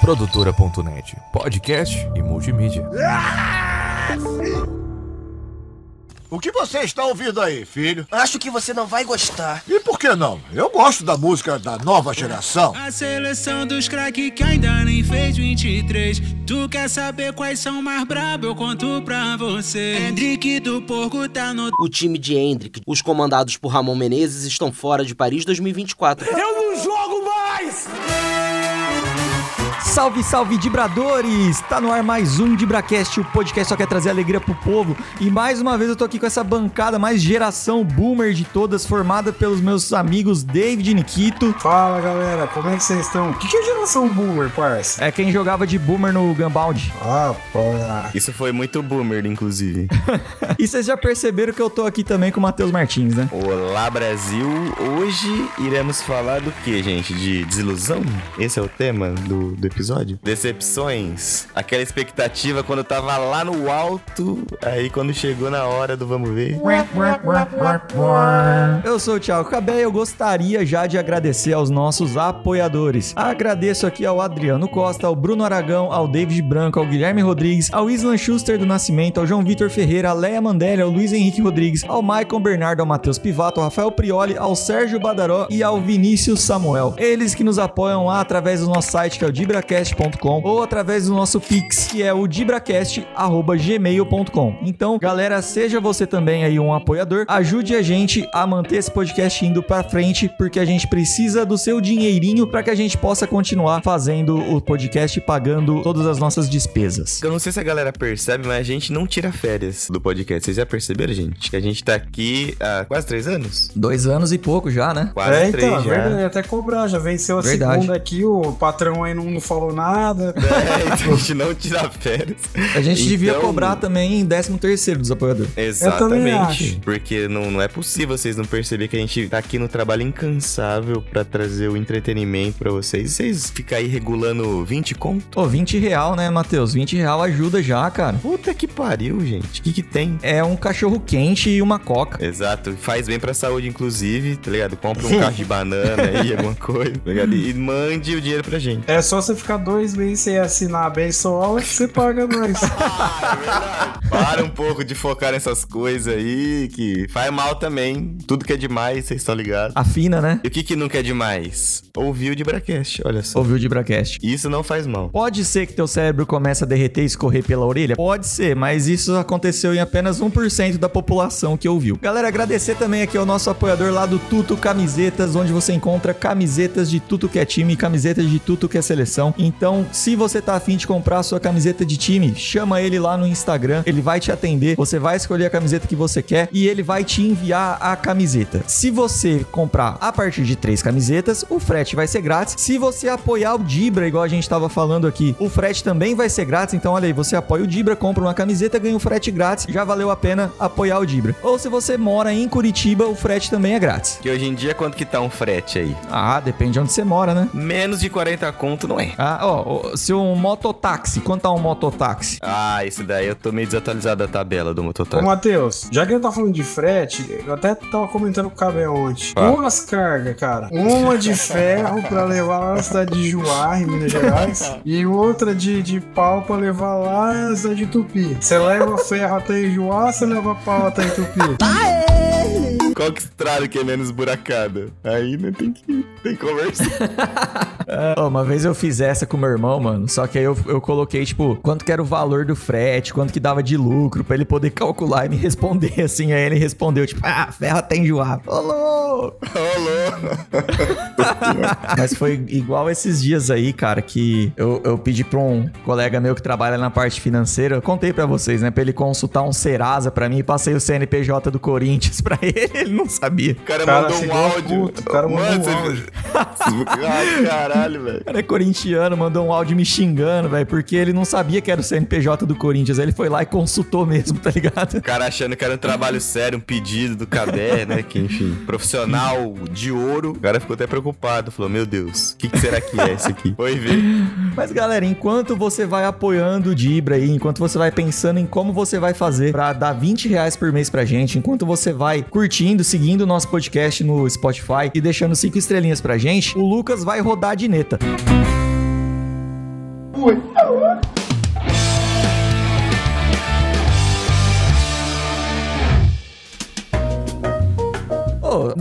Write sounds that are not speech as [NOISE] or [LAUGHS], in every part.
Produtora.net, podcast e multimídia. O que você está ouvindo aí, filho? Acho que você não vai gostar. E por que não? Eu gosto da música da nova geração. A seleção dos craques que ainda nem fez 23. Tu quer saber quais são mais brabo? Eu conto pra você. Hendrick do Porco tá no. O time de Hendrick, os comandados por Ramon Menezes, estão fora de Paris 2024. Eu Salve, salve, Dibradores! Tá no ar mais um Dibracast, o podcast só quer trazer alegria pro povo. E mais uma vez eu tô aqui com essa bancada mais geração boomer de todas, formada pelos meus amigos David e Nikito. Fala galera, como é que vocês estão? O que, que é geração boomer, parça? É quem jogava de boomer no Gunbound. Ah, porra. Isso foi muito boomer, inclusive. [LAUGHS] E vocês já perceberam que eu tô aqui também com o Matheus Martins, né? Olá, Brasil. Hoje iremos falar do que, gente? De desilusão? Esse é o tema do, do episódio? Decepções. Aquela expectativa quando tava lá no alto, aí quando chegou na hora do vamos ver. Eu sou o Thiago Cabé e eu gostaria já de agradecer aos nossos apoiadores. Agradeço aqui ao Adriano Costa, ao Bruno Aragão, ao David Branco, ao Guilherme Rodrigues, ao Islan Schuster do Nascimento, ao João Vitor Ferreira, a Leia Mandelli, ao Luiz Henrique Rodrigues, ao Maicon Bernardo, ao Matheus Pivato, ao Rafael Prioli, ao Sérgio Badaró e ao Vinícius Samuel. Eles que nos apoiam lá através do nosso site que é o dibracast.com ou através do nosso Pix, que é o dibracast@gmail.com. Então, galera, seja você também aí um apoiador, ajude a gente a manter esse podcast indo pra frente, porque a gente precisa do seu dinheirinho para que a gente possa continuar fazendo o podcast e pagando todas as nossas despesas. Eu não sei se a galera percebe, mas a gente não tira férias do podcast. Vocês já perceberam, gente? Que a gente tá aqui há quase três anos? Dois anos e pouco já, né? Quase é, três então, já. verdade, até cobrar, já venceu a Verdade. segunda aqui, o patrão aí não, não falou nada. [LAUGHS] É, a gente não tira férias. A gente devia Então- cobrar também em 13 terceiro dos apoiadores. Exatamente. Porque não, não é possível vocês não perceberem que a gente tá aqui no trabalho incansável pra trazer o entretenimento pra vocês. E vocês ficam aí regulando 20 conto? Ô, 20 real, né, Matheus? 20 real ajuda já, cara. Puta que pariu, gente. O que que tem? É um cachorro quente e uma coca. Exato, faz bem pra saúde, inclusive, tá ligado? Compra um [LAUGHS] carro de banana aí, alguma coisa, tá ligado? E mande o dinheiro pra gente. É só você ficar dois meses sem assinar a que você paga nós. [LAUGHS] Para um pouco de focar nessas coisas aí, que faz mal também. Tudo que é demais, vocês estão ligados. Afina, né? E o que que nunca é demais? Ouvir o de Bracast, olha só. Ouviu de Bracast. Isso não faz mal. Pode ser que teu cérebro comece a derreter e escorrer pela orelha? Pode ser, mas isso aconteceu em apenas 1% da população que ouviu. Galera, agradecer também aqui ao nosso apoiador lá do Tuto Camisetas, onde você encontra camisetas de tudo que é time e camisetas de tudo que é seleção. Então, se você tá afim de comprar a sua camiseta de time, chama ele lá no Instagram, ele vai te atender, você vai escolher a camiseta que você quer e ele vai te enviar a camiseta. Se você comprar a partir de três camisetas, o frete vai ser grátis. Se você apoiar o Dibra, igual a gente tava falando aqui, o frete também vai ser grátis. Então, olha aí, você apoia o Dibra, compra uma camiseta, ganha o frete grátis. Já valeu a pena apoiar o Dibra. Ou se você mora em Curitiba, o frete também é grátis. Que hoje em dia, quanto que tá um frete aí? Ah, depende de onde você mora, né? Menos de 40 conto não é. Ah, ó, ó, se um mototáxi, quanto tá um mototáxi? Ah, esse daí eu tô meio desatualizado da tabela do Ô, mototáxi. Matheus, já que ele tá falando de frete, eu até tava comentando com o Cabel ontem. Ah. Duas cargas, cara. Uma de ferro pra levar lá na cidade de Juá, em Minas Gerais. e outra de, de pau pra levar lá na cidade de Tupi. Você leva ferro até Juá, você leva pau até Tupi. [LAUGHS] Qual que estrada que é menos buracada? Aí, né, tem que, tem que conversar. [LAUGHS] Uma vez eu fiz essa com meu irmão, mano. Só que aí eu, eu coloquei, tipo, quanto que era o valor do frete, quanto que dava de lucro, pra ele poder [LAUGHS] calcular e me responder assim. Aí ele respondeu, tipo, ah, ferro até enjoar. Falou! Mas foi igual esses dias aí, cara, que eu, eu pedi pra um colega meu que trabalha na parte financeira, eu contei pra vocês, né, pra ele consultar um Serasa pra mim e passei o CNPJ do Corinthians pra ele, ele não sabia. O cara, Cara, mandou um áudio. puto, o cara mandou Mano, um você- áudio. Ai, [LAUGHS] caralho, velho. O cara é corintiano, mandou um áudio me xingando, velho, porque ele não sabia que era o CNPJ do Corinthians. Aí ele foi lá e consultou mesmo, tá ligado? O cara achando que era um trabalho sério, um pedido do Cabé, né? Que, enfim, profissional de ouro. O cara ficou até preocupado. Falou, meu Deus, o que, que será que é esse aqui? [LAUGHS] Foi ver. Mas galera, enquanto você vai apoiando o Dibra aí, enquanto você vai pensando em como você vai fazer pra dar 20 reais por mês pra gente, enquanto você vai curtindo, seguindo o nosso podcast no Spotify e deixando cinco estrelinhas pra gente, o Lucas vai rodar de neta. Ô,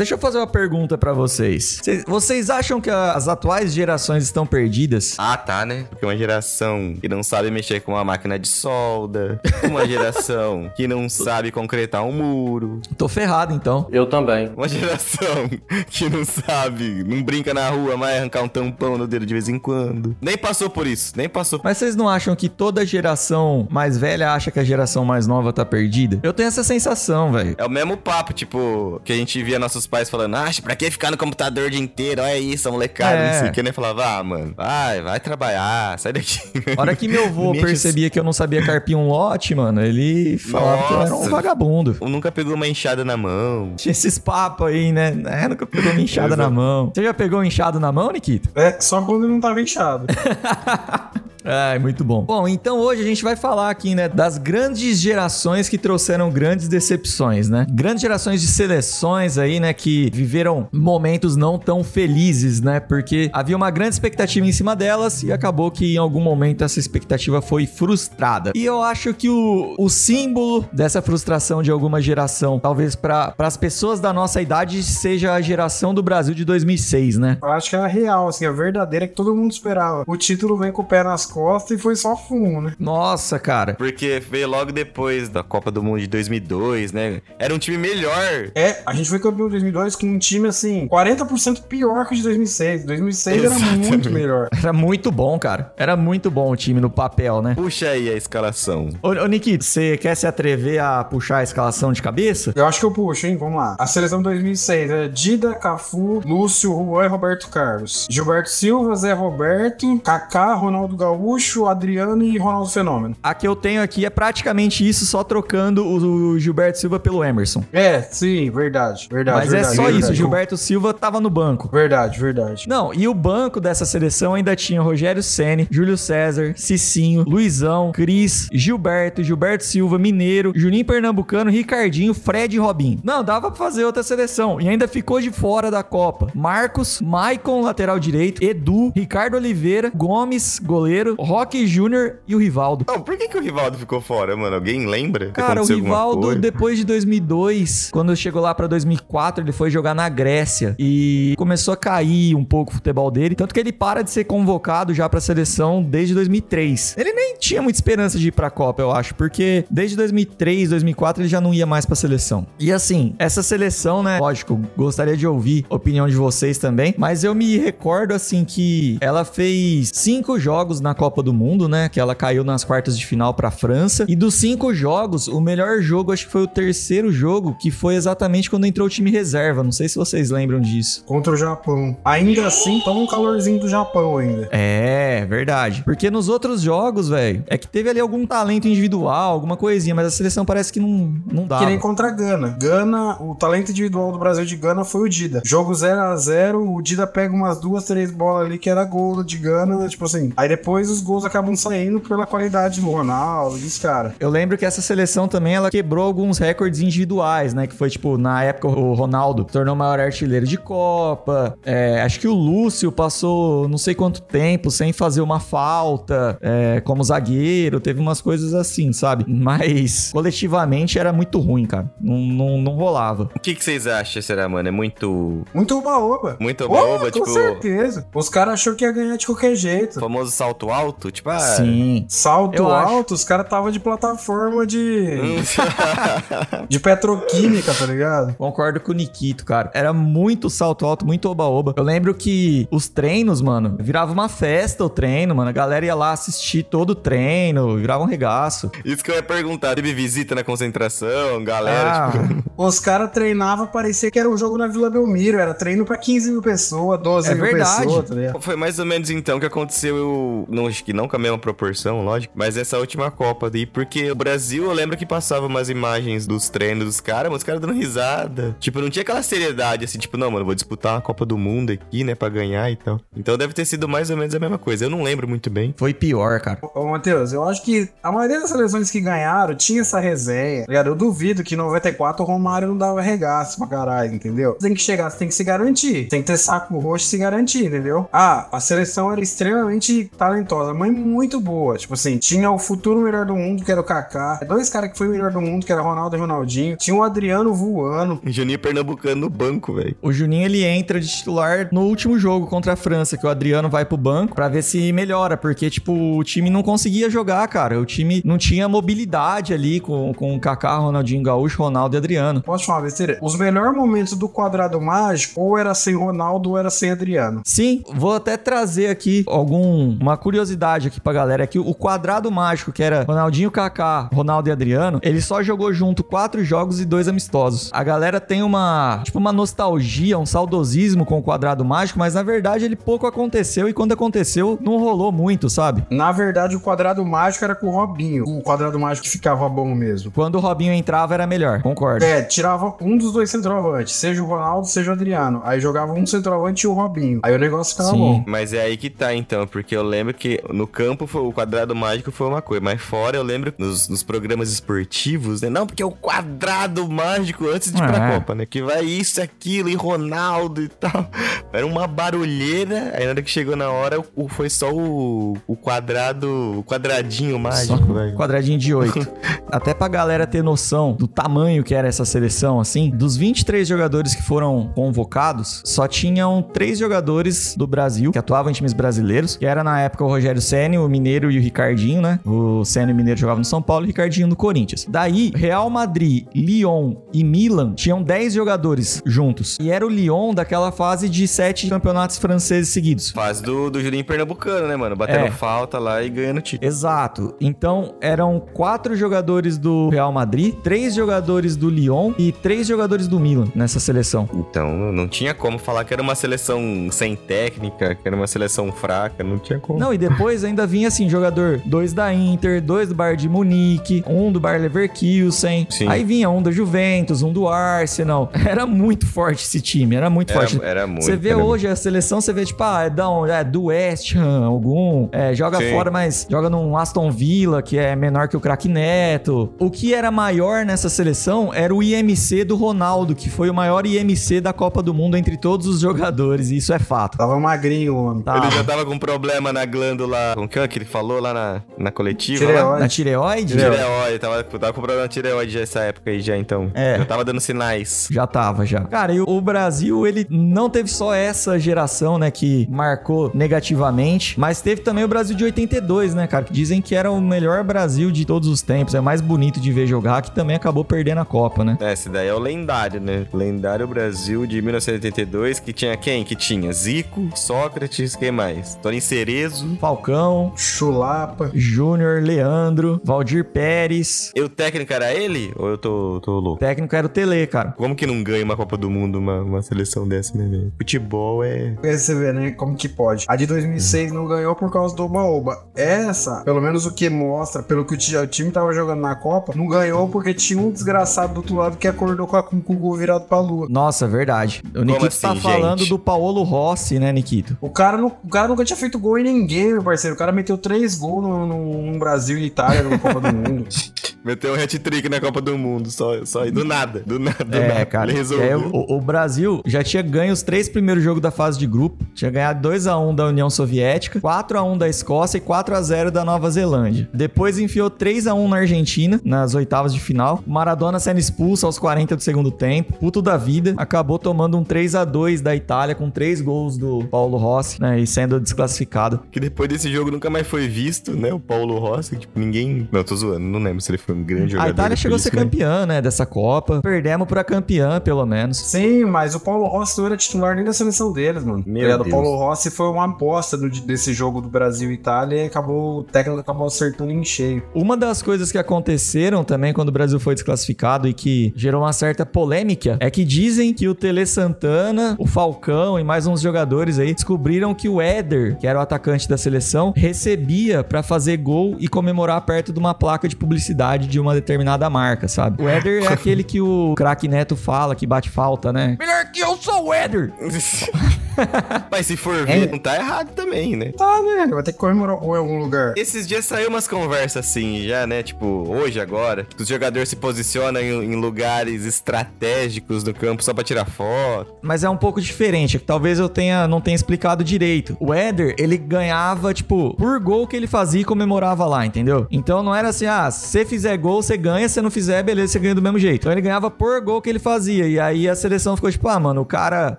deixa eu fazer uma pergunta pra vocês. Cês- Vocês acham que a- as atuais gerações estão perdidas? Ah, tá, né? Porque uma geração que não sabe mexer com uma máquina de solda, [LAUGHS] uma geração que não sabe concretar um muro, Tô ferrado então. Eu também. uma geração [LAUGHS] que não sabe, não brinca na rua, mas arrancar um tampão no dedo de vez em quando. Nem passou por isso, nem passou. Mas vocês não acham que toda geração mais velha acha que a geração mais nova tá perdida? Eu tenho essa sensação, velho. É o mesmo papo, tipo, que a gente via nossos pais falando, ah, pra que ficar no computador o dia inteiro? Olha isso, a molecada, É. não sei o que, nem falava, ah, mano, vai, vai trabalhar, sai daqui. A hora que meu avô [LAUGHS] percebia que eu não sabia carpir um lote, mano, ele falava que eu era um Nossa. vagabundo. o- Nunca pegou uma enxada na mão. Tinha esses papos aí, né? É, nunca pegou uma enxada na mão. Você já pegou um inchado na mão, Nikita? É, só quando não tava inchado. [LAUGHS] Ai, muito bom. Bom, então hoje a gente vai falar aqui, né, das grandes gerações que trouxeram grandes decepções, né? Grandes gerações de seleções aí, né, que viveram momentos não tão felizes, né? Porque havia uma grande expectativa em cima delas e acabou que em algum momento essa expectativa foi frustrada. E eu acho que o, o símbolo dessa frustração de alguma geração, talvez para as pessoas da nossa idade, seja a geração do Brasil de 2006, né? Eu acho que é a real, assim, a verdadeira que todo mundo esperava. O título vem com o pé nas costas e foi só fumo, né? Nossa, cara. Porque veio logo depois da Copa do Mundo de 2002, né? Era um time melhor. É, a gente foi campeão em 2002 com um time, assim, 40% pior que o de 2006. 2006 era Exatamente. muito melhor. [LAUGHS] Era muito bom, cara. Era muito bom o time no papel, né? Puxa aí a escalação. Ô, ô Nikito, você quer se atrever a puxar a escalação de cabeça? Eu acho que eu puxo, hein? Vamos lá. A seleção 2006 é Dida, Cafu, Lúcio, Juan e Roberto Carlos. Gilberto Silva, Zé Roberto, Kaká, Ronaldo Gaúcho, Adriano e Ronaldo Fenômeno. A que eu tenho aqui é praticamente isso, só trocando o, Gilberto Silva pelo Emerson. É, sim, verdade. Verdade. Mas verdade, é só verdade. isso, Gilberto Silva tava no banco. Verdade, verdade. Não, e o banco dessa seleção ainda tinha Rogério Ceni, Júlio César, Cicinho, Luizão, Cris, Gilberto, Gilberto Silva, Mineiro, Juninho Pernambucano, Ricardinho, Fred e Robinho. Não, dava pra fazer outra seleção. E ainda ficou de fora da Copa. Marcos, Maicon, lateral direito, Edu, Ricardo Oliveira, Gomes, goleiro, Roque Júnior e o Rivaldo. Oh, por que, que o Rivaldo ficou fora, mano? Alguém lembra? Cara, o Rivaldo, depois de 2002, quando chegou lá pra 2004, ele foi jogar na Grécia e começou a cair um pouco o futebol dele. Tanto que ele para de ser convocado já pra seleção desde 2003. Ele nem tinha muita esperança de ir pra Copa, eu acho, porque desde 2003, 2004 ele já não ia mais pra seleção. E assim, essa seleção, né? Lógico, gostaria de ouvir a opinião de vocês também, mas eu me recordo assim que ela fez cinco jogos na Copa do Mundo, né? Que ela caiu nas quartas de final pra França. E dos cinco jogos, o melhor jogo acho que foi o terceiro jogo, que foi exatamente quando entrou o time reserva. Não sei se vocês lembram disso. Contra o Japão. Ainda assim, toma um calorzinho do Japão ainda. É, verdade. Porque nos outros jogos, velho, é que teve ali algum talento individual, alguma coisinha, mas a seleção parece que não, não dava. Que nem contra a Gana. Gana, o talento individual do Brasil de Gana foi o Dida. Jogo 0 a 0 o Dida pega umas duas, três bolas ali que era gol de Gana, tipo assim. Aí depois os gols acabam saindo pela qualidade do Ronaldo, dos caras. Eu lembro que essa seleção também ela quebrou alguns recordes individuais, né? Que foi tipo, na época o Ronaldo se tornou o maior artilheiro de Copa. É, acho que o Lúcio passou não sei quanto tempo sem fazer uma falta é, como zagueiro. Teve umas coisas assim, sabe? Mas coletivamente era muito ruim, cara. Não, não, não rolava. O que, que vocês acham, será, mano? É muito. Muito oba-oba. Muito Oh, oba-oba, com tipo. certeza. Os caras achou que ia ganhar de qualquer jeito. Famoso salto alto? Tipo, ah. Sim. Salto Eu acho. alto, os caras tava de plataforma de. [LAUGHS] de petroquímica, tá ligado? Concordo com o Nikito, cara. Era muito salto alto, muito oba-oba. Eu lembro que os treinos, mano, virava uma festa o treino, mano. A galera ia lá assistir todo o treino, virava um regaço. Isso que eu ia perguntar. Teve visita na concentração, galera, Ah, tipo. [LAUGHS] Os caras treinavam, parecia que era um jogo na Vila Belmiro. Era treino pra 15 mil pessoas, 12 É mil verdade. pessoas, tá ligado? Foi mais ou menos então que aconteceu, eu, acho que não com a mesma proporção, lógico, mas essa última Copa daí, porque o Brasil, eu lembro que passava umas imagens dos treinos dos caras, mas os caras dando risada. Tipo, não tinha aquela seriedade assim, tipo, não, mano, vou disputar uma Copa do Mundo aqui, né, pra ganhar e tal. Então deve ter sido mais ou menos a mesma coisa. Eu não lembro muito bem. foi pior, cara. Ô, Matheus, eu acho que a maioria das seleções que ganharam tinha essa resenha, tá ligado? Eu duvido que em 94 o Romário não dava regaço pra caralho, entendeu? Tem que chegar, você tem que se garantir. Tem que ter saco roxo e se garantir, entendeu? Ah, a seleção era extremamente talentosa, mas muito boa. Tipo assim, tinha o futuro melhor do mundo, que era o Kaká. Dois caras que foi o melhor do mundo, que era Ronaldo e Ronaldinho. Tinha o Adriano voando. Juninho Pernambucano no banco, velho. O Juninho ele entra de titular no último jogo contra a França, que o Adriano vai pro banco pra ver se melhora, porque tipo, o time não conseguia jogar, cara. O time não tinha mobilidade ali com, com o Kaká, Ronaldinho Gaúcho, Ronaldo e Adriano. Posso falar uma besteira? Os melhores momentos do quadrado mágico, ou era sem Ronaldo, ou era sem Adriano. Sim, vou até trazer aqui algum uma curiosidade aqui pra galera, é que o quadrado mágico, que era Ronaldinho, Kaká, Ronaldo e Adriano, ele só jogou junto quatro jogos e dois amistosos. A galera tem uma, tipo, uma nostalgia, um saudosismo com o quadrado mágico, mas na verdade ele pouco aconteceu e quando aconteceu não rolou muito, sabe? Na verdade, o quadrado mágico era com o Robinho. O quadrado mágico ficava bom mesmo. Quando o Robinho entrava era melhor, concordo. É, tirava um dos dois centroavantes, seja o Ronaldo, seja o Adriano. Aí jogava um centroavante e o Robinho. Aí o negócio ficava Sim. bom. Mas é aí que tá, então, porque eu lembro que no campo foi- o quadrado mágico foi uma coisa, mas fora eu lembro nos, nos programas esportivos, né? Não, porque é o quadrado mágico antes de ir pra É. Copa, né? Que vai isso, aquilo, e Ronaldo e tal. [LAUGHS] Era uma barulheira, aí na hora que chegou na hora, o, foi só o, o quadrado, o quadradinho mágico, velho. quadradinho de 8. [LAUGHS] Até pra galera ter noção do tamanho que era essa seleção, assim, dos 23 jogadores que foram convocados, só tinham três jogadores do Brasil que atuavam em times brasileiros, que era na época o Rogério Ceni, o Mineiro e o Ricardinho, né? O Ceni e o Mineiro jogavam no São Paulo e o Ricardinho no Corinthians. Daí, Real Madrid, Lyon e Milan tinham 10 jogadores juntos. E era o Lyon daquela fase de sete campeonatos franceses seguidos. Fase do, do Julinho Pernambucano, né, mano? Batendo É. falta lá e ganhando título. Exato. Então eram quatro jogadores do Real Madrid, três jogadores do Lyon e três jogadores do Milan nessa seleção. Então não tinha como falar que era uma seleção sem técnica, que era uma seleção fraca, não tinha como. Não, e depois ainda vinha assim, jogador dois da Inter, dois do Bayern de Munique, um do Bayer Leverkusen. Sim. Aí vinha um da Juventus, um do Arsenal. [LAUGHS] Era muito forte esse time, era muito Era, forte. era muito. Você vê hoje a seleção, você vê tipo, ah, é, da onde? é do West Ham, algum, é, joga Sim. fora, mas joga num Aston Villa, que é menor que o craque Neto. O que era maior nessa seleção era o IMC do Ronaldo, que foi o maior IMC da Copa do Mundo entre todos os jogadores, e isso é fato. Tava magrinho o homem. Tá. Ele já tava com problema na glândula. Com que é que ele falou lá na, na coletiva? lá? Tireoide. Na tireoide? Tireoide. Tava, tava com problema na tireoide já essa época aí, já então. É. Já tava dando sinais. Já tava, já. Cara, e o Brasil, ele não teve só essa geração, né, que marcou negativamente, mas teve também o Brasil de 82, né, cara, que dizem que era o melhor Brasil de todos os tempos, é o mais bonito de ver jogar, que também acabou perdendo a Copa, né? É, esse daí é o lendário, né? Lendário Brasil de 1982, que tinha quem? Que tinha Zico, Sócrates, quem mais? Toninho Cerezo. Falcão, Chulapa. Júnior, Leandro, Valdir Pérez. E o técnico era ele? Ou eu tô, tô O louco? técnico era o Tele, cara. Como que não ganha uma Copa do Mundo, uma, uma seleção dessa, né, velho? Futebol é. Você vê, né? Como que pode. A de 2006 não ganhou por causa do Oba-Oba. Essa, pelo menos o que mostra, pelo que o ti- o time tava jogando na Copa, não ganhou porque tinha um desgraçado do outro lado que acordou com, a- com o gol virado pra lua. Nossa, verdade. O Nikito tá assim, falando gente? do Paolo Rossi, né, Nikito? O cara, não, o cara nunca tinha feito gol em ninguém, meu parceiro. O cara meteu três gols no, no- no Brasil e Itália na Copa do Mundo. [LAUGHS] Meteu um hat-trick na Copa do Mundo, só, só do nada, do nada, do É, nada. cara. Ele resolveu. aí, o, o Brasil já tinha ganho os três primeiros jogos da fase de grupo. Tinha ganhado 2x1 da União Soviética, 4x1 da Escócia e 4x0 da Nova Zelândia. Depois enfiou 3x1 na Argentina, nas oitavas de final. Maradona sendo expulso aos 40 do segundo tempo. Puto da vida. Acabou tomando um 3x2 da Itália com três gols do Paulo Rossi, né? E sendo desclassificado. Que depois desse jogo nunca mais foi visto, né? O Paulo Rossi, tipo, ninguém. Não, tô zoando, não lembro se ele foi um grande jogador. A Itália chegou a ser né? campeã, né? Dessa Copa. Perdemos pra campeã, pelo menos. Sim, mas o Paulo Rossi não era titular nem da seleção deles, mano. Meu ligado? O Deus. Paulo Rossi foi uma aposta do- desse jogo do Brasil e Itália e acabou, o técnico acabou acertando em cheio. Uma das coisas que aconteceram também quando o Brasil foi desclassificado e que gerou uma certa polêmica é que dizem que o Tele Santana, o Falcão e mais uns jogadores aí descobriram que o Éder, que era o atacante da seleção, recebia pra fazer gol e comemorar perto de uma placa de publicidade de uma determinada marca, sabe? O Éder é aquele que o craque Neto fala que bate falta, né? Melhor que eu sou o Éder! [LAUGHS] Mas se for ver, não tá errado também, né? Tá, né? Vai ter que comemorar em algum lugar. Esses dias saiu umas conversas assim, já, né? Tipo, hoje, agora. Que os jogadores se posicionam em, em lugares estratégicos do campo só pra tirar foto. Mas é um pouco diferente. Talvez eu tenha, não tenha explicado direito. O Éder, ele ganhava, tipo, por gol que ele fazia e comemorava lá, entendeu? Então não era assim, ah, se você fizer gol, você ganha, se não fizer, beleza, você ganha do mesmo jeito. Então ele ganhava por gol que ele fazia. E aí a seleção ficou tipo, ah, mano, o cara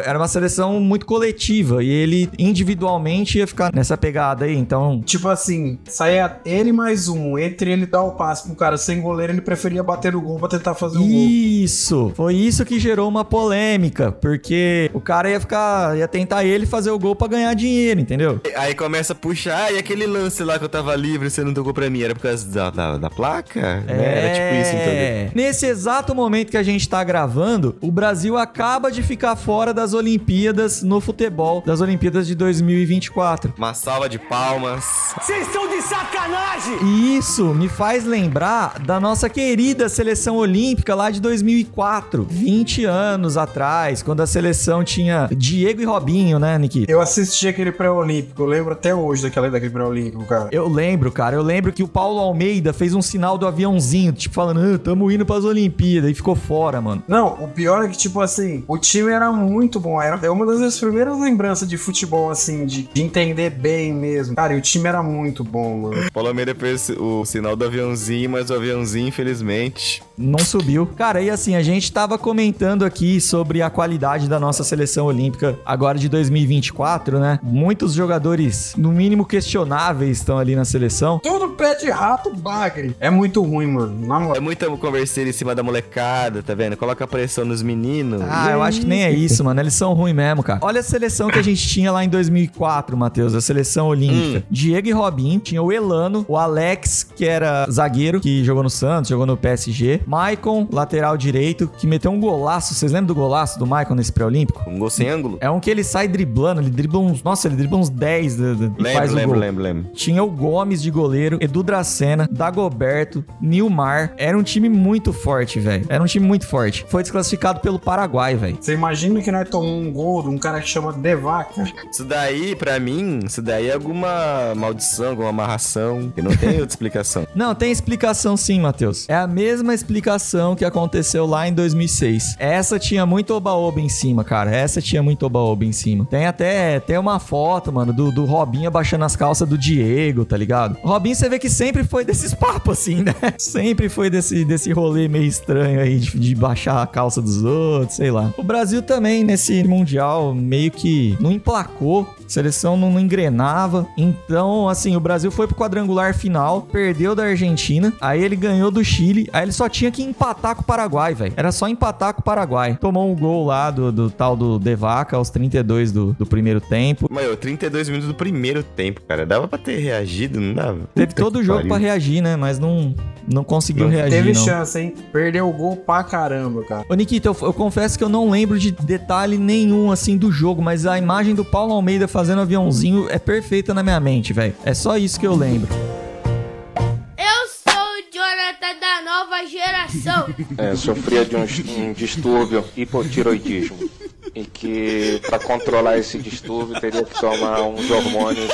era uma seleção muito coletiva. E ele individualmente ia ficar nessa pegada aí. Então, Tipo assim, saía ele mais um. Entre ele dar o passe pro cara sem goleiro, ele preferia bater o gol pra tentar fazer o gol. Isso! Foi isso que gerou uma polêmica, porque o cara ia ficar, ia tentar ele fazer o gol pra ganhar dinheiro, entendeu? Aí começa a puxar, e aquele lance lá que eu tava livre, você não tocou pra mim, era por causa da, da, da placa? Né? Era tipo isso, entendeu? É. Nesse exato momento que a gente tá gravando, o Brasil acaba de ficar fora das Olimpíadas no futebol, das Olimpíadas de 2024. Uma salva de palmas. Vocês estão de sacanagem! E isso me faz lembrar da nossa querida seleção olímpica lá de 2004, 20 anos atrás, quando a seleção tinha Diego e Robinho, né, Nikita? Eu assisti aquele pré-olímpico, eu lembro até hoje daquela, daquele pré-olímpico, cara. Eu lembro, cara, eu lembro que o Paulo Almeida fez um sinal do aviãozinho, tipo, falando, ah, tamo indo pras Olimpíadas, e ficou fora, mano. Não, o pior é que, tipo assim, o time era muito bom. Era é uma das minhas primeiras lembranças de futebol, assim, de, de entender bem mesmo. Cara, e o time era muito bom, mano. O Paulo Almeida fez o sinal do aviãozinho, mas o aviãozinho, infelizmente, Não subiu. Cara, e assim, a gente tava comentando aqui sobre a qualidade da nossa seleção olímpica agora de 2024, né? Muitos jogadores, no mínimo questionáveis, estão ali na seleção. Todo pé de rato bagre. É muito ruim, mano. Na é muita conversa em cima da molecada, tá vendo? Coloca pressão nos meninos. Ah, eu acho que nem é isso, mano. Eles são ruins mesmo, cara. Olha a seleção que a gente tinha lá em 2004, Matheus, a seleção olímpica. Diego e Robinho, tinha o Elano, o Alex, que era zagueiro, que jogou no Santos, jogou no PSG. Maicon, lateral direito, que meteu um golaço. Vocês lembram do golaço do Maicon nesse pré-olímpico? Um gol sem ângulo? É um que ele sai driblando, ele dribla uns. Nossa, ele dribla uns 10 de- de- e Lembro, faz o lembro, gol. lembro, lembro. Tinha o Gomes de goleiro, Edu Dracena, Dagoberto, Nilmar. Era um time muito forte, velho. Era um time muito forte. Foi desclassificado pelo Paraguai, velho. Você imagina que nós tomamos um gol de um cara que chama Devaca? Isso daí, pra mim, isso daí é alguma maldição, alguma amarração, que não tem outra [LAUGHS] explicação. Não, tem explicação sim, Matheus. É a mesma explicação que aconteceu lá em 2006. Essa tinha muito oba-oba em cima, cara. Essa tinha muito oba-oba em cima. Tem até tem uma foto, mano, do, do Robinho abaixando as calças do Diego, tá ligado? Robinho, você vê que sempre foi desses [LAUGHS] papos, assim, né? Sempre foi desse, desse rolê meio estranho aí de, de baixar a calça dos outros, sei lá. O Brasil também, nesse Mundial, meio que não emplacou. Seleção não engrenava. Então, assim, o Brasil foi pro quadrangular final, perdeu da Argentina, aí ele ganhou do Chile, aí ele só tinha que empatar com o Paraguai, velho. Era só empatar com o Paraguai. Tomou um gol lá do, do tal do Devaca aos 32 do, do primeiro tempo. Mas, ô, 32 minutos do primeiro tempo, cara. Dava pra ter reagido, não dava? Teve Puta todo o jogo pariu. pra reagir, né? Mas não, não conseguiu Não reagir, Teve não. chance, hein? Perdeu o gol pra caramba, cara. Ô, Nikita, eu, eu confesso que eu não lembro de detalhe nenhum, assim, do jogo, mas a imagem do Paulo Almeida fazendo aviãozinho é perfeita na minha mente, velho. É só isso que eu lembro. Eu sou o Jonathan da nova geração. é, sofria de um, um distúrbio hipotiroidismo e que para controlar esse distúrbio teria que tomar uns hormônios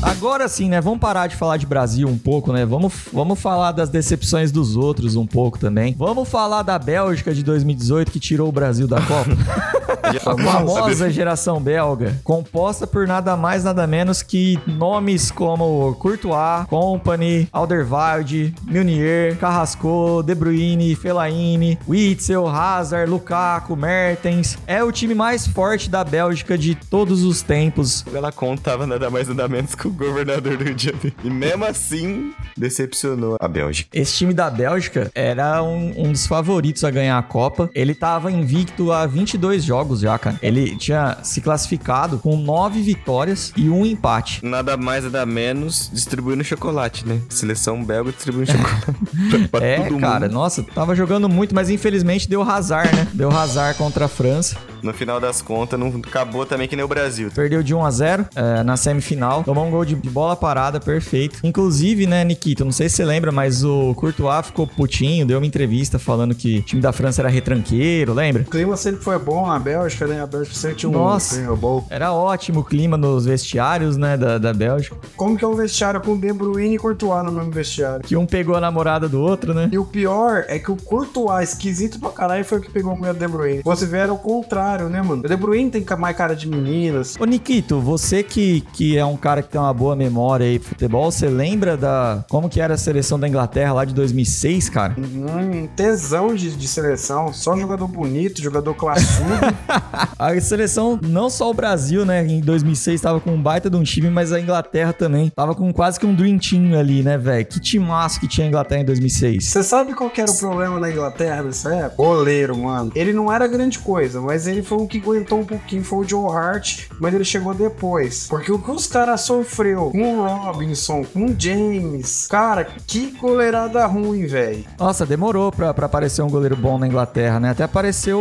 Agora sim, né? Vamos parar de falar de Brasil um pouco, né? Vamos, vamos falar das decepções dos outros um pouco também. Vamos falar da Bélgica de 2018 que tirou o Brasil da Copa. [LAUGHS] A famosa geração belga, composta por nada mais, nada menos que nomes como Courtois, Company, Alderweireld, Meunier, Carrasco, De Bruyne, Fellaini, Witzel, Hazard, Lukaku, Mertens. É o time mais forte da Bélgica de todos os tempos. Ela contava nada mais nada menos com o governador do Janeiro. E mesmo assim, decepcionou a Bélgica. Esse time da Bélgica era um, um dos favoritos a ganhar a Copa. Ele tava invicto há 22 jogos já, cara. Ele tinha se classificado com 9 vitórias e um empate. Nada mais, nada menos, distribuindo chocolate, né? Seleção belga distribuindo chocolate. [LAUGHS] pra, É, cara, mundo. nossa, tava jogando muito, mas infelizmente deu razar, né? Deu razar contra a França. No final das contas, não acabou também que nem o Brasil. Perdeu de 1 a 0 é, na semifinal. Tomou um gol de, bola parada, perfeito. Inclusive, né, Nikito, não sei se você lembra, mas o Courtois ficou putinho, deu uma entrevista falando que o time da França era retranqueiro, lembra? O clima sempre foi bom na Bélgica, né? A Bélgica sempre tinha um Nossa. clima bom. Era ótimo o clima nos vestiários, né, da, da Bélgica. Como que é um vestiário com De Bruyne e Courtois no mesmo vestiário? Que um pegou a namorada do outro, né? E o pior é que o Courtois, esquisito pra caralho, foi o que pegou a mulher do De Bruyne. Você vê, era o contrário, né, mano? O De Bruyne tem mais cara de meninas. Ô, Nikito, você que, que é um cara que tem uma boa memória aí futebol, você lembra da como que era a seleção da Inglaterra lá de 2006, cara? Um tesão de, de seleção. Só jogador bonito, jogador classudo. [LAUGHS] A seleção, não só o Brasil, né, em 2006 tava com um baita de um time, mas a Inglaterra também. Tava com quase que um dream team ali, né, velho? Que timaço que tinha a Inglaterra em 2006. Você sabe qual que era o problema na Inglaterra nessa época? Goleiro, mano. Ele não era grande coisa, mas ele foi o que aguentou um pouquinho, foi o Joe Hart, mas ele chegou depois. Porque o que os caras sofreu com o Robinson, com o James, cara, que goleirada ruim, velho. Nossa, demorou pra, pra aparecer um goleiro bom na Inglaterra, né? Até apareceu,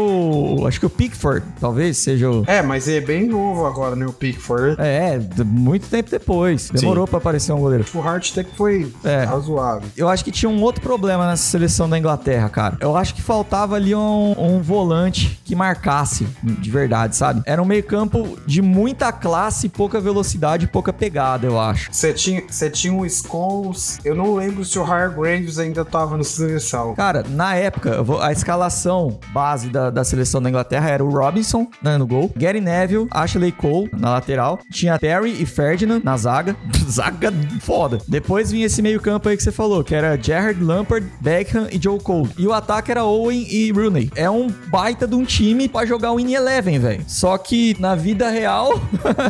acho que o Pickford, talvez seja o... É, mas ele é bem novo agora, né, o Pickford. É, muito tempo depois. Demorou pra aparecer um goleiro. O Hart até que foi É. razoável. Eu acho que tinha um outro problema nessa seleção da Inglaterra, cara. Eu acho que faltava ali um, um volante que marcasse, de verdade, sabe? Era um meio-campo de muita classe, pouca velocidade pouca pegada, eu acho. Você tinha, você tinha o Scholes. Eu não lembro se o Hargreaves ainda tava na seleção. Cara, na época, a escalação base da, da seleção da Inglaterra era o Robinson, né, no gol, Gary Neville, Ashley Cole na lateral, tinha Terry e Ferdinand na zaga, [LAUGHS] zaga foda. Depois vinha esse meio campo aí que você falou, que era Gerrard, Lampard, Beckham e Joe Cole. E o ataque era Owen e Rooney. É um baita de um time pra jogar o In Eleven, velho. Só que na vida real,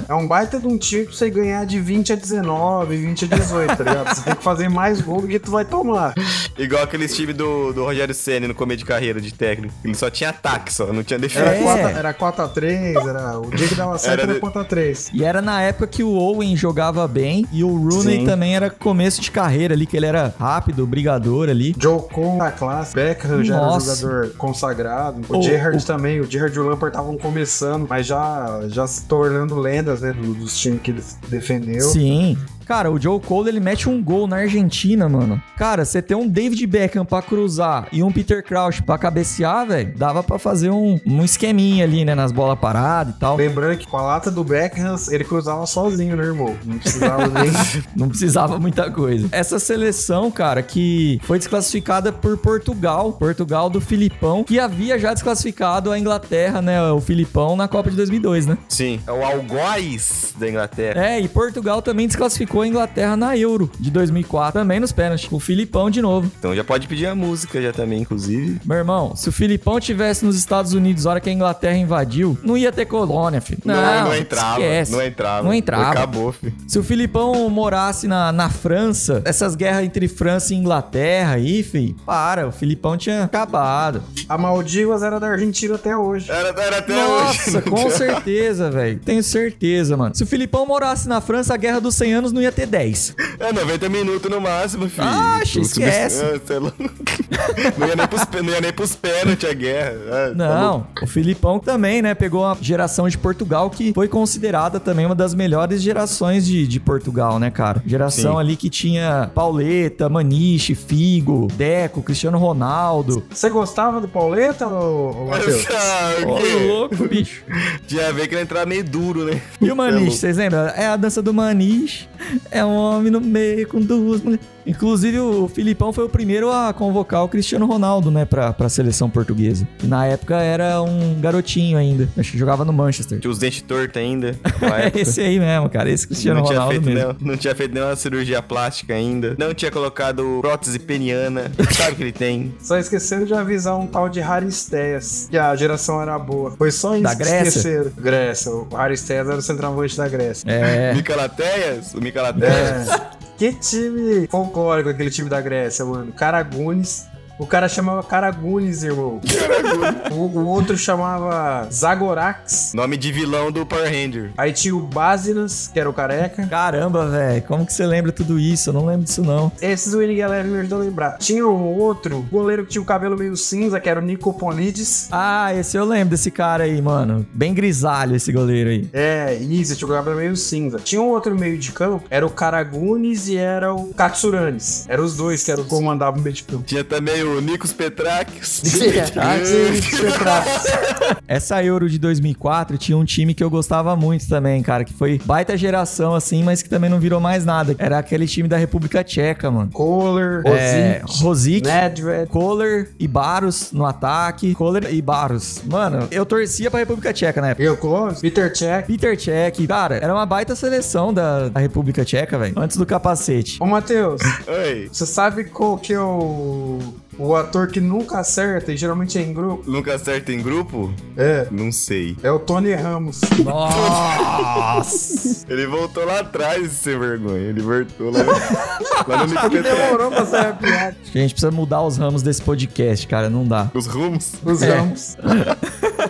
É um baita de um time pra você ganhar de 20 a 19, 20 a 18, tá ligado? Você tem que fazer mais gol do que tu vai tomar. Igual aqueles times do, do Rogério Senna no começo de carreira de técnico. Ele só tinha ataque, só, não tinha defesa. Era, É. 4, era 4x3, era, o dia que dava certo Era era, de- 4x3. E era na época que o Owen jogava bem e o Rooney Sim. também era começo de carreira ali, que ele era rápido, brigador ali. Joe Cole na classe, Beckham já era um jogador consagrado. O, O- Gerrard o- também, o Gerrard e o Estavam começando, mas já, já se tornando lendas, né, do- dos times que ele defendeu. Sim. Cara, o Joe Cole, ele mete um gol na Argentina, mano. Cara, você ter um David Beckham pra cruzar e um Peter Crouch pra cabecear, velho, dava pra fazer um, um esqueminha ali, né, nas bolas paradas e tal. Lembrando que com a lata do Beckham, ele cruzava sozinho, né, irmão? Não precisava nem... [LAUGHS] Não precisava muita coisa. Essa seleção, cara, que foi desclassificada por Portugal. Portugal do Filipão, que havia já desclassificado a Inglaterra, né, o Filipão, na Copa de 2002, né? Sim, é o algoz da Inglaterra. É, e Portugal também desclassificou a Inglaterra na Euro de 2004, também nos pênaltis. O Filipão de novo. Então já pode pedir a música já também, inclusive. Meu irmão, se o Filipão tivesse nos Estados Unidos na hora que a Inglaterra invadiu, não ia ter colônia, filho. Não, não entrava, esquece. não entrava. Não entrava. Acabou, filho. Se o Filipão morasse na, na França, essas guerras entre França e Inglaterra aí, filho, para, o Filipão tinha acabado. A Maldivas era da Argentina até hoje. Era, era até Nossa, hoje. não com certeza, velho. Tenho certeza, mano. Se o Filipão morasse na França, a Guerra dos 100 Anos não ia ter 10. É 90 minutos no máximo, filho. Ah, Tu- esquece. Sei lá. [LAUGHS] não, ia nem pros, não ia nem pros pênaltis a guerra. Ah, tá Não, louco. o Filipão também, né? Pegou uma geração de Portugal que foi considerada também uma das melhores gerações de, de Portugal, né, cara? Geração Sim. ali que tinha Pauleta, Maniche, Figo, Deco, Cristiano Ronaldo. Você gostava do Pauleta, ô [LAUGHS] Matheus? Ô, louco, bicho. Tinha a ver que ele entrava meio duro, né? E o Maniche, vocês lembram? É a dança do Maniche. É um homem no meio com duas mulheres. Inclusive, o Filipão foi o primeiro a convocar o Cristiano Ronaldo, né, pra, pra seleção portuguesa. E na época era um garotinho ainda. Acho que jogava no Manchester. Tinha os dentes tortos ainda. [LAUGHS] É esse aí mesmo, cara. Esse Cristiano não tinha, Ronaldo feito mesmo. nenhum- não tinha feito nenhuma cirurgia plástica ainda. Não tinha colocado prótese peniana. Sabe que ele tem? [LAUGHS] Só esqueceram de avisar um tal de Haristeias, que a geração era boa. Foi só isso Da que Grécia? esqueceram. Grécia. O Haristeias era o centroavante da Grécia. É. Micalatéias? O É. Que time folclórico aquele time da Grécia, mano. Caragunes. O cara chamava Caragunes, irmão. o, o outro chamava Zagorax. Nome de vilão do Power Ranger. Aí tinha o Basinas, que era o careca. Caramba, velho. Como que você lembra tudo isso? Eu não lembro disso, não. Esses o Galera me ajudou a lembrar. Tinha um outro goleiro que tinha o cabelo meio cinza, que era o Nico Polides. Ah, esse eu lembro desse cara aí, mano. Bem grisalho esse goleiro aí. É, isso, tinha o cabelo meio cinza. Tinha um outro meio de campo, era o Caragunes e era o Katsuranes. Eram os dois que eram comandavam o meio de campo. Tinha também o Nikos Petrakis. [LAUGHS] Essa Euro de 2004 tinha um time que eu gostava muito também, cara, que foi baita geração assim, mas que também não virou mais nada. Era aquele time da República Tcheca, mano. Kohler, É, Rosic, Nedved. Kohler e Baros no ataque. Kohler e Baros. Mano, eu torcia pra República Tcheca na época. Eu Close, Peter Cech. Peter Cech, cara, era uma baita seleção da, da República Tcheca, velho. Antes do capacete. Ô, Matheus, Oi. você sabe qual que é o, o ator que nunca acerta e geralmente é em grupo? Nunca acerta em grupo? É. Não sei. É o Tony Ramos. Nossa! Ele voltou lá atrás, sem vergonha. Ele voltou lá, lá no [LAUGHS] Nikos Petrakis. Demorou pra sair a piada. Acho que a gente precisa mudar os ramos desse podcast, cara. Não dá. Os rumos. Os É. Ramos. [LAUGHS]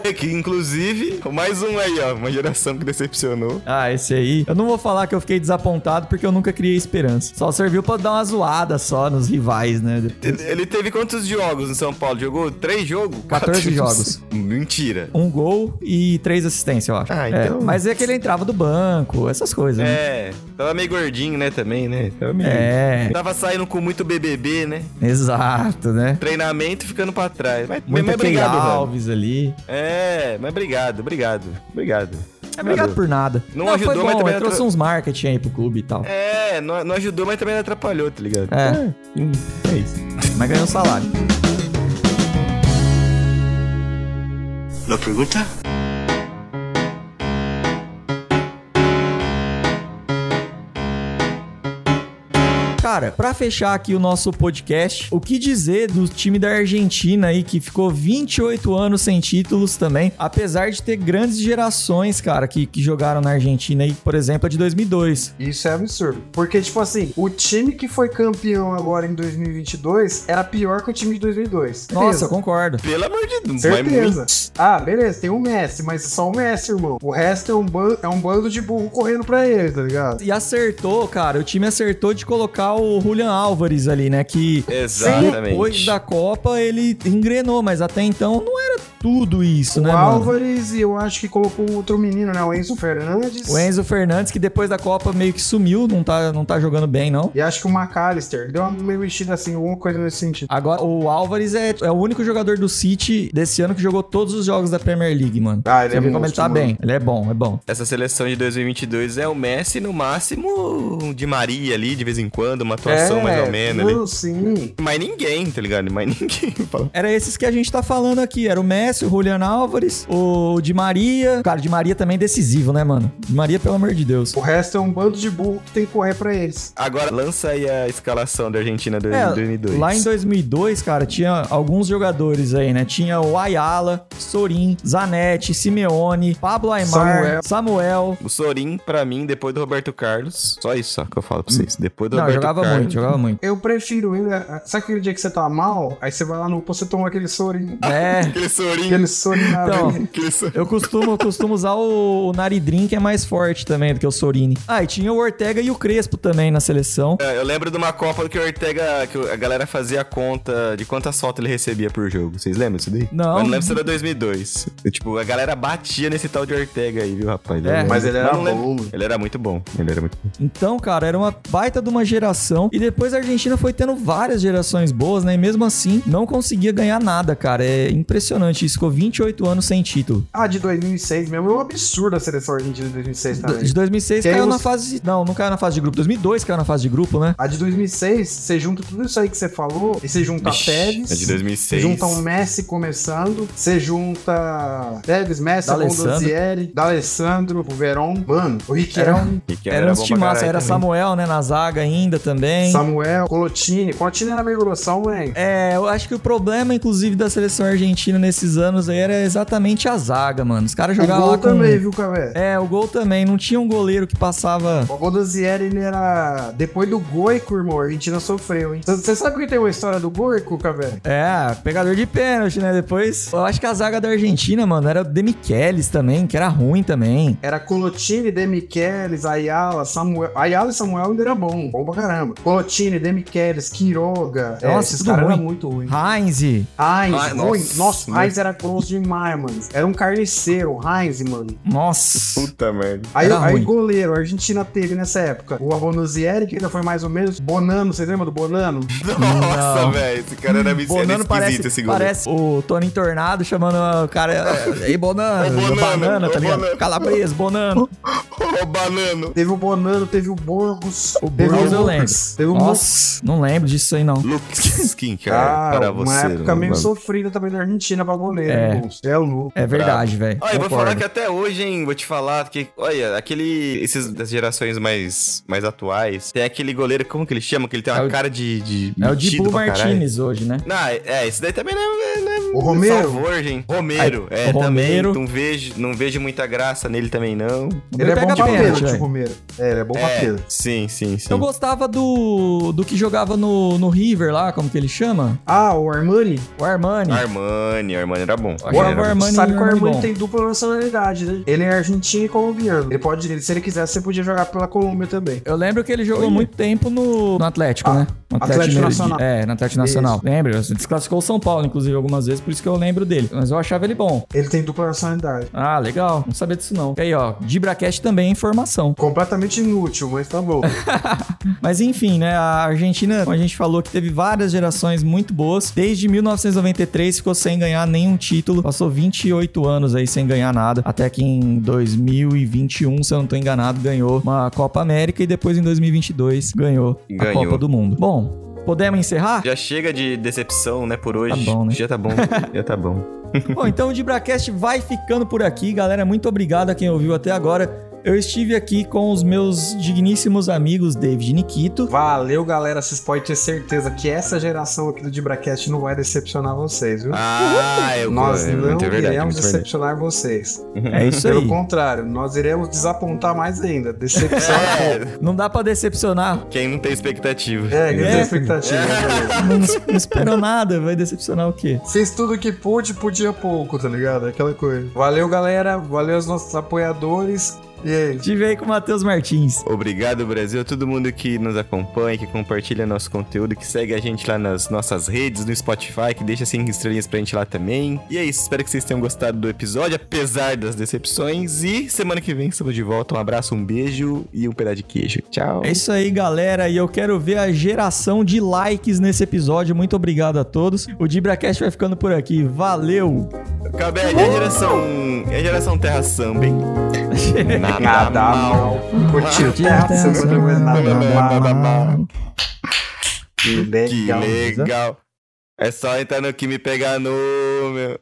[LAUGHS] que inclusive, mais um aí, ó. Uma geração que decepcionou. Ah, esse aí. Eu não vou falar que eu fiquei desapontado porque eu nunca criei esperança. Só serviu pra dar uma zoada só nos rivais, né? Ele ele teve quantos jogos no São Paulo? Jogou três jogos? 14 Quatro? jogos. [LAUGHS] Mentira. Um gol e três assistências, eu acho. Ah, É, então- mas é que ele entrava do banco, essas coisas, né? É, tava meio gordinho, né, também, né? Tava meio... É. Tava saindo com muito BBB, né? Exato, né? Treinamento ficando pra trás. Mas, Muita mas Key obrigado. Alves ali. É, mas obrigado, obrigado. Obrigado. É, obrigado por nada. Não ajudou, foi mas bom, também trouxe atra- uns marketing aí pro clube e tal. É, não, não ajudou, mas também não atrapalhou, tá ligado? É. Hum, é isso. Mas ganhou salário. ¿Lo pregunta? Cara, pra fechar aqui o nosso podcast, o que dizer do time da Argentina aí que ficou 28 anos sem títulos também, apesar de ter grandes gerações, cara, que, que jogaram na Argentina aí, por exemplo, a de 2002. Isso é absurdo. Porque, tipo assim, o time que foi campeão agora em 2022 era pior que o time de 2002. Nossa, eu Beleza. concordo. Pelo amor de Deus, Certeza. Ah, beleza, tem o Messi, mas só o Messi, irmão. O resto é um, ban- é um bando de burro correndo pra ele, tá ligado? E acertou, cara, o time acertou de colocar o Julian Álvares ali, né, que Exatamente. depois da Copa ele engrenou, mas até então não era tudo isso, O né, mano? Álvares e eu acho que colocou outro menino, né? O Enzo Fernandes. O Enzo Fernandes, que depois da Copa meio que sumiu, não tá, não tá jogando bem, não. E acho que o McAllister. Deu uma meio mexida assim, alguma coisa nesse sentido. Agora, o Álvares é, é o único jogador do City desse ano que jogou todos os jogos da Premier League, mano. Ah, ele Você é como ele tá mano. bem. Ele é bom, é bom. Essa seleção de 2022 é o Messi, no máximo, de Maria ali, de vez em quando, uma atuação mais ou menos ali. É, sim. Mas ninguém, tá ligado? Mas ninguém. [LAUGHS] Fala. Era esses que a gente tá falando aqui. Era o Messi, o Julian Álvares, o Di Maria. Cara, o Di Maria também é decisivo, né, mano? Di Maria, pelo amor de Deus. O resto é um bando de burro que tem que correr pra eles. Agora, lança aí a escalação da Argentina do É, 2002. lá em 2002, cara, tinha alguns jogadores aí, né? Tinha o Ayala, Sorin, Zanetti, Simeone, Pablo Aymar, Samuel. Samuel. O Sorin, pra mim, depois do Roberto Carlos. Só isso só que eu falo pra vocês. Depois do Não, Roberto jogava Carlos. muito, jogava muito. Eu prefiro ainda. Sabe aquele dia que você tá mal? Aí você vai lá no você toma aquele sorinho. É. [LAUGHS] Aquele Sorin. Aquele sorinho Então. Eu costumo, eu costumo usar o, o Naridrin, que é mais forte também do que o Sorini. Ah, e tinha o Ortega e o Crespo também na seleção. É, Eu lembro de uma Copa que o Ortega, que a galera fazia a conta de quantas fotos ele recebia por jogo. Vocês lembram disso daí? Não. Mas não lembro se era 2002. Eu, tipo, a galera batia nesse tal de Ortega aí, viu, rapaz? É, Eu mas ele era bom. Ele era muito bom. Ele era muito bom. Então, cara, era uma baita de uma geração. E depois a Argentina foi tendo várias gerações boas, né? E mesmo assim, não conseguia ganhar nada, cara. É impressionante. Ficou 28 anos sem título. Ah, de 2006 mesmo. É um absurdo a seleção argentina de 2006 também. De 2006 Que aí caiu os- na fase. Não, não caiu na fase de grupo. 2002 caiu na fase de grupo, né? A de 2006, você junta tudo isso aí que você falou, e você junta Vixe, Tevez, a de 2006. você junta um Messi começando, você junta Tevez, Messi. Bondozieri, D'Alessandro, o Veron, mano, o Era, Riquelme, Riquelme era uns bom pra timaços. Era também. Samuel, né? Na zaga ainda também. Samuel, Colotini. Colotini era meio grossão, velho. É, eu acho que o problema, inclusive, da seleção argentina nesses anos aí era exatamente a zaga, mano. Os caras O jogavam gol lá com... também, viu, Cavé? É, o gol também. Não tinha um goleiro que passava... O gol do Zieri, ele era. Depois do Goico, irmão, a Argentina sofreu, hein? Você sabe que tem uma história do Goico, Cavé? É, pegador de pênalti, né? Depois, eu acho que a zaga da Argentina, mano, era o Demichelis também, que era ruim também. Era Colotini, Demichelis, Ayala, Samuel. Ayala e Samuel ainda era bom, bom pra caramba. Colotini, Demichelis, Quiroga. é, Nossa, esses tudo caras ruim. eram muito ruins. Heinz, Heinz, Ai, ruim. nossa, Nossa. Heinz era grosso demais, mano. Era um carniceiro, Heinz, mano. nossa. Puta merda. Aí, Era aí ruim. goleiro, a Argentina teve nessa época. O Abonuzieri, que ainda foi mais ou menos. Bonano, você lembra do Bonano? Nossa, velho. Esse cara era, era Bonano esquisito, parece, esse goleiro. parece o Tony Tornado chamando o cara. Ei, Bonano, Ô, Bonano, banana, tá ligado? Bonano. Calabresa, Bonano. Ô, banano. Teve o Bonano, teve o Borgos. O teve Burgos eu lembro. Lucas, Teve o Lucas. Nossa, não lembro disso aí não. Luke Skincare Ah, para uma você. época meio mano. sofrida também da Argentina pra É. É, é louco. É verdade, velho. Olha, eu vou falar que até hoje, hein, vou te falar que, olha, aquele, esses das gerações mais, mais atuais, tem aquele goleiro, como que ele chama? Que ele tem uma É o- cara de, de É o caralho. Martinez hoje, né? Não, é, é, esse daí também não é, não é O Romero? favor, gente. Romero, Aí, é, o Romero. também, não vejo, não vejo muita graça nele também, não. Ele é bom pra pênalti, o. Romero. É, ele é bom pra É, pênalti. sim, sim, sim. Eu gostava do do que jogava no, no River lá, como que ele chama? Ah, o Armani? O Armani. Armani, Armani era bom. Achava o Armani, Sabe que o Armani tem dupla nacionalidade, né? Ele é argentino e colombiano. Ele pode, se ele quisesse, você podia jogar pela Colômbia também. Eu lembro que ele jogou Olha. muito tempo no, no Atlético, Ah, né? No Atlético Mineiro- Nacional. É, no Atlético Nacional. Isso. Lembra? Desclassificou o São Paulo, inclusive, algumas vezes, por isso que eu lembro dele. Mas eu achava ele bom. Ele tem dupla nacionalidade. Ah, legal. Não sabia disso não. E aí, ó, Dibracast também é informação. Completamente inútil, mas tá bom. [LAUGHS] Mas enfim, né? A Argentina, como a gente falou, que teve várias gerações muito boas. Desde 1993 ficou sem ganhar nenhum título. Passou 28 anos aí sem ganhar nada. Até que em 2021, se eu não tô enganado, ganhou uma Copa América e depois em 2022 ganhou, a Ganhou. Copa do Mundo. Bom, podemos encerrar? Já chega de decepção, né, por hoje. Tá bom, né? Já tá bom, [LAUGHS] já tá bom. Bom, então o Dibracast vai ficando por aqui, galera. Muito obrigado a quem ouviu até agora. Eu estive aqui com os meus digníssimos amigos David e Nikito. Valeu, galera. Vocês podem ter certeza que essa geração aqui do Dibracast não vai decepcionar vocês, viu? Ah, eu Nós é não muito verdade, iremos muito verdade. decepcionar vocês. É isso Pelo aí. contrário, nós iremos desapontar mais ainda. Decepção é [LAUGHS] pouco. Não dá pra decepcionar. Quem não tem expectativa. É, que É, tem expectativa. [LAUGHS] Não, não esperou nada, vai decepcionar o quê? Fiz tudo que pude, podia pouco, tá ligado? Aquela coisa. Valeu, galera. Valeu aos nossos apoiadores. E aí? Estive aí com o Matheus Martins. Obrigado, Brasil. A todo mundo que nos acompanha, que compartilha nosso conteúdo, que segue a gente lá nas nossas redes, no Spotify, que deixa cinco estrelinhas pra gente lá também. E é isso. Espero que vocês tenham gostado do episódio, apesar das decepções. E semana que vem estamos de volta. Um abraço, um beijo e um pedaço de queijo. Tchau. É isso aí, galera. E eu quero ver a geração de likes nesse episódio. Muito obrigado a todos. O Dibracast vai ficando por aqui. Valeu! Cabé, e a geração. E a geração Terra Samba, hein? Nada mal. Você não é nada mal. Que legal. É só entrar no que me pegar no meu.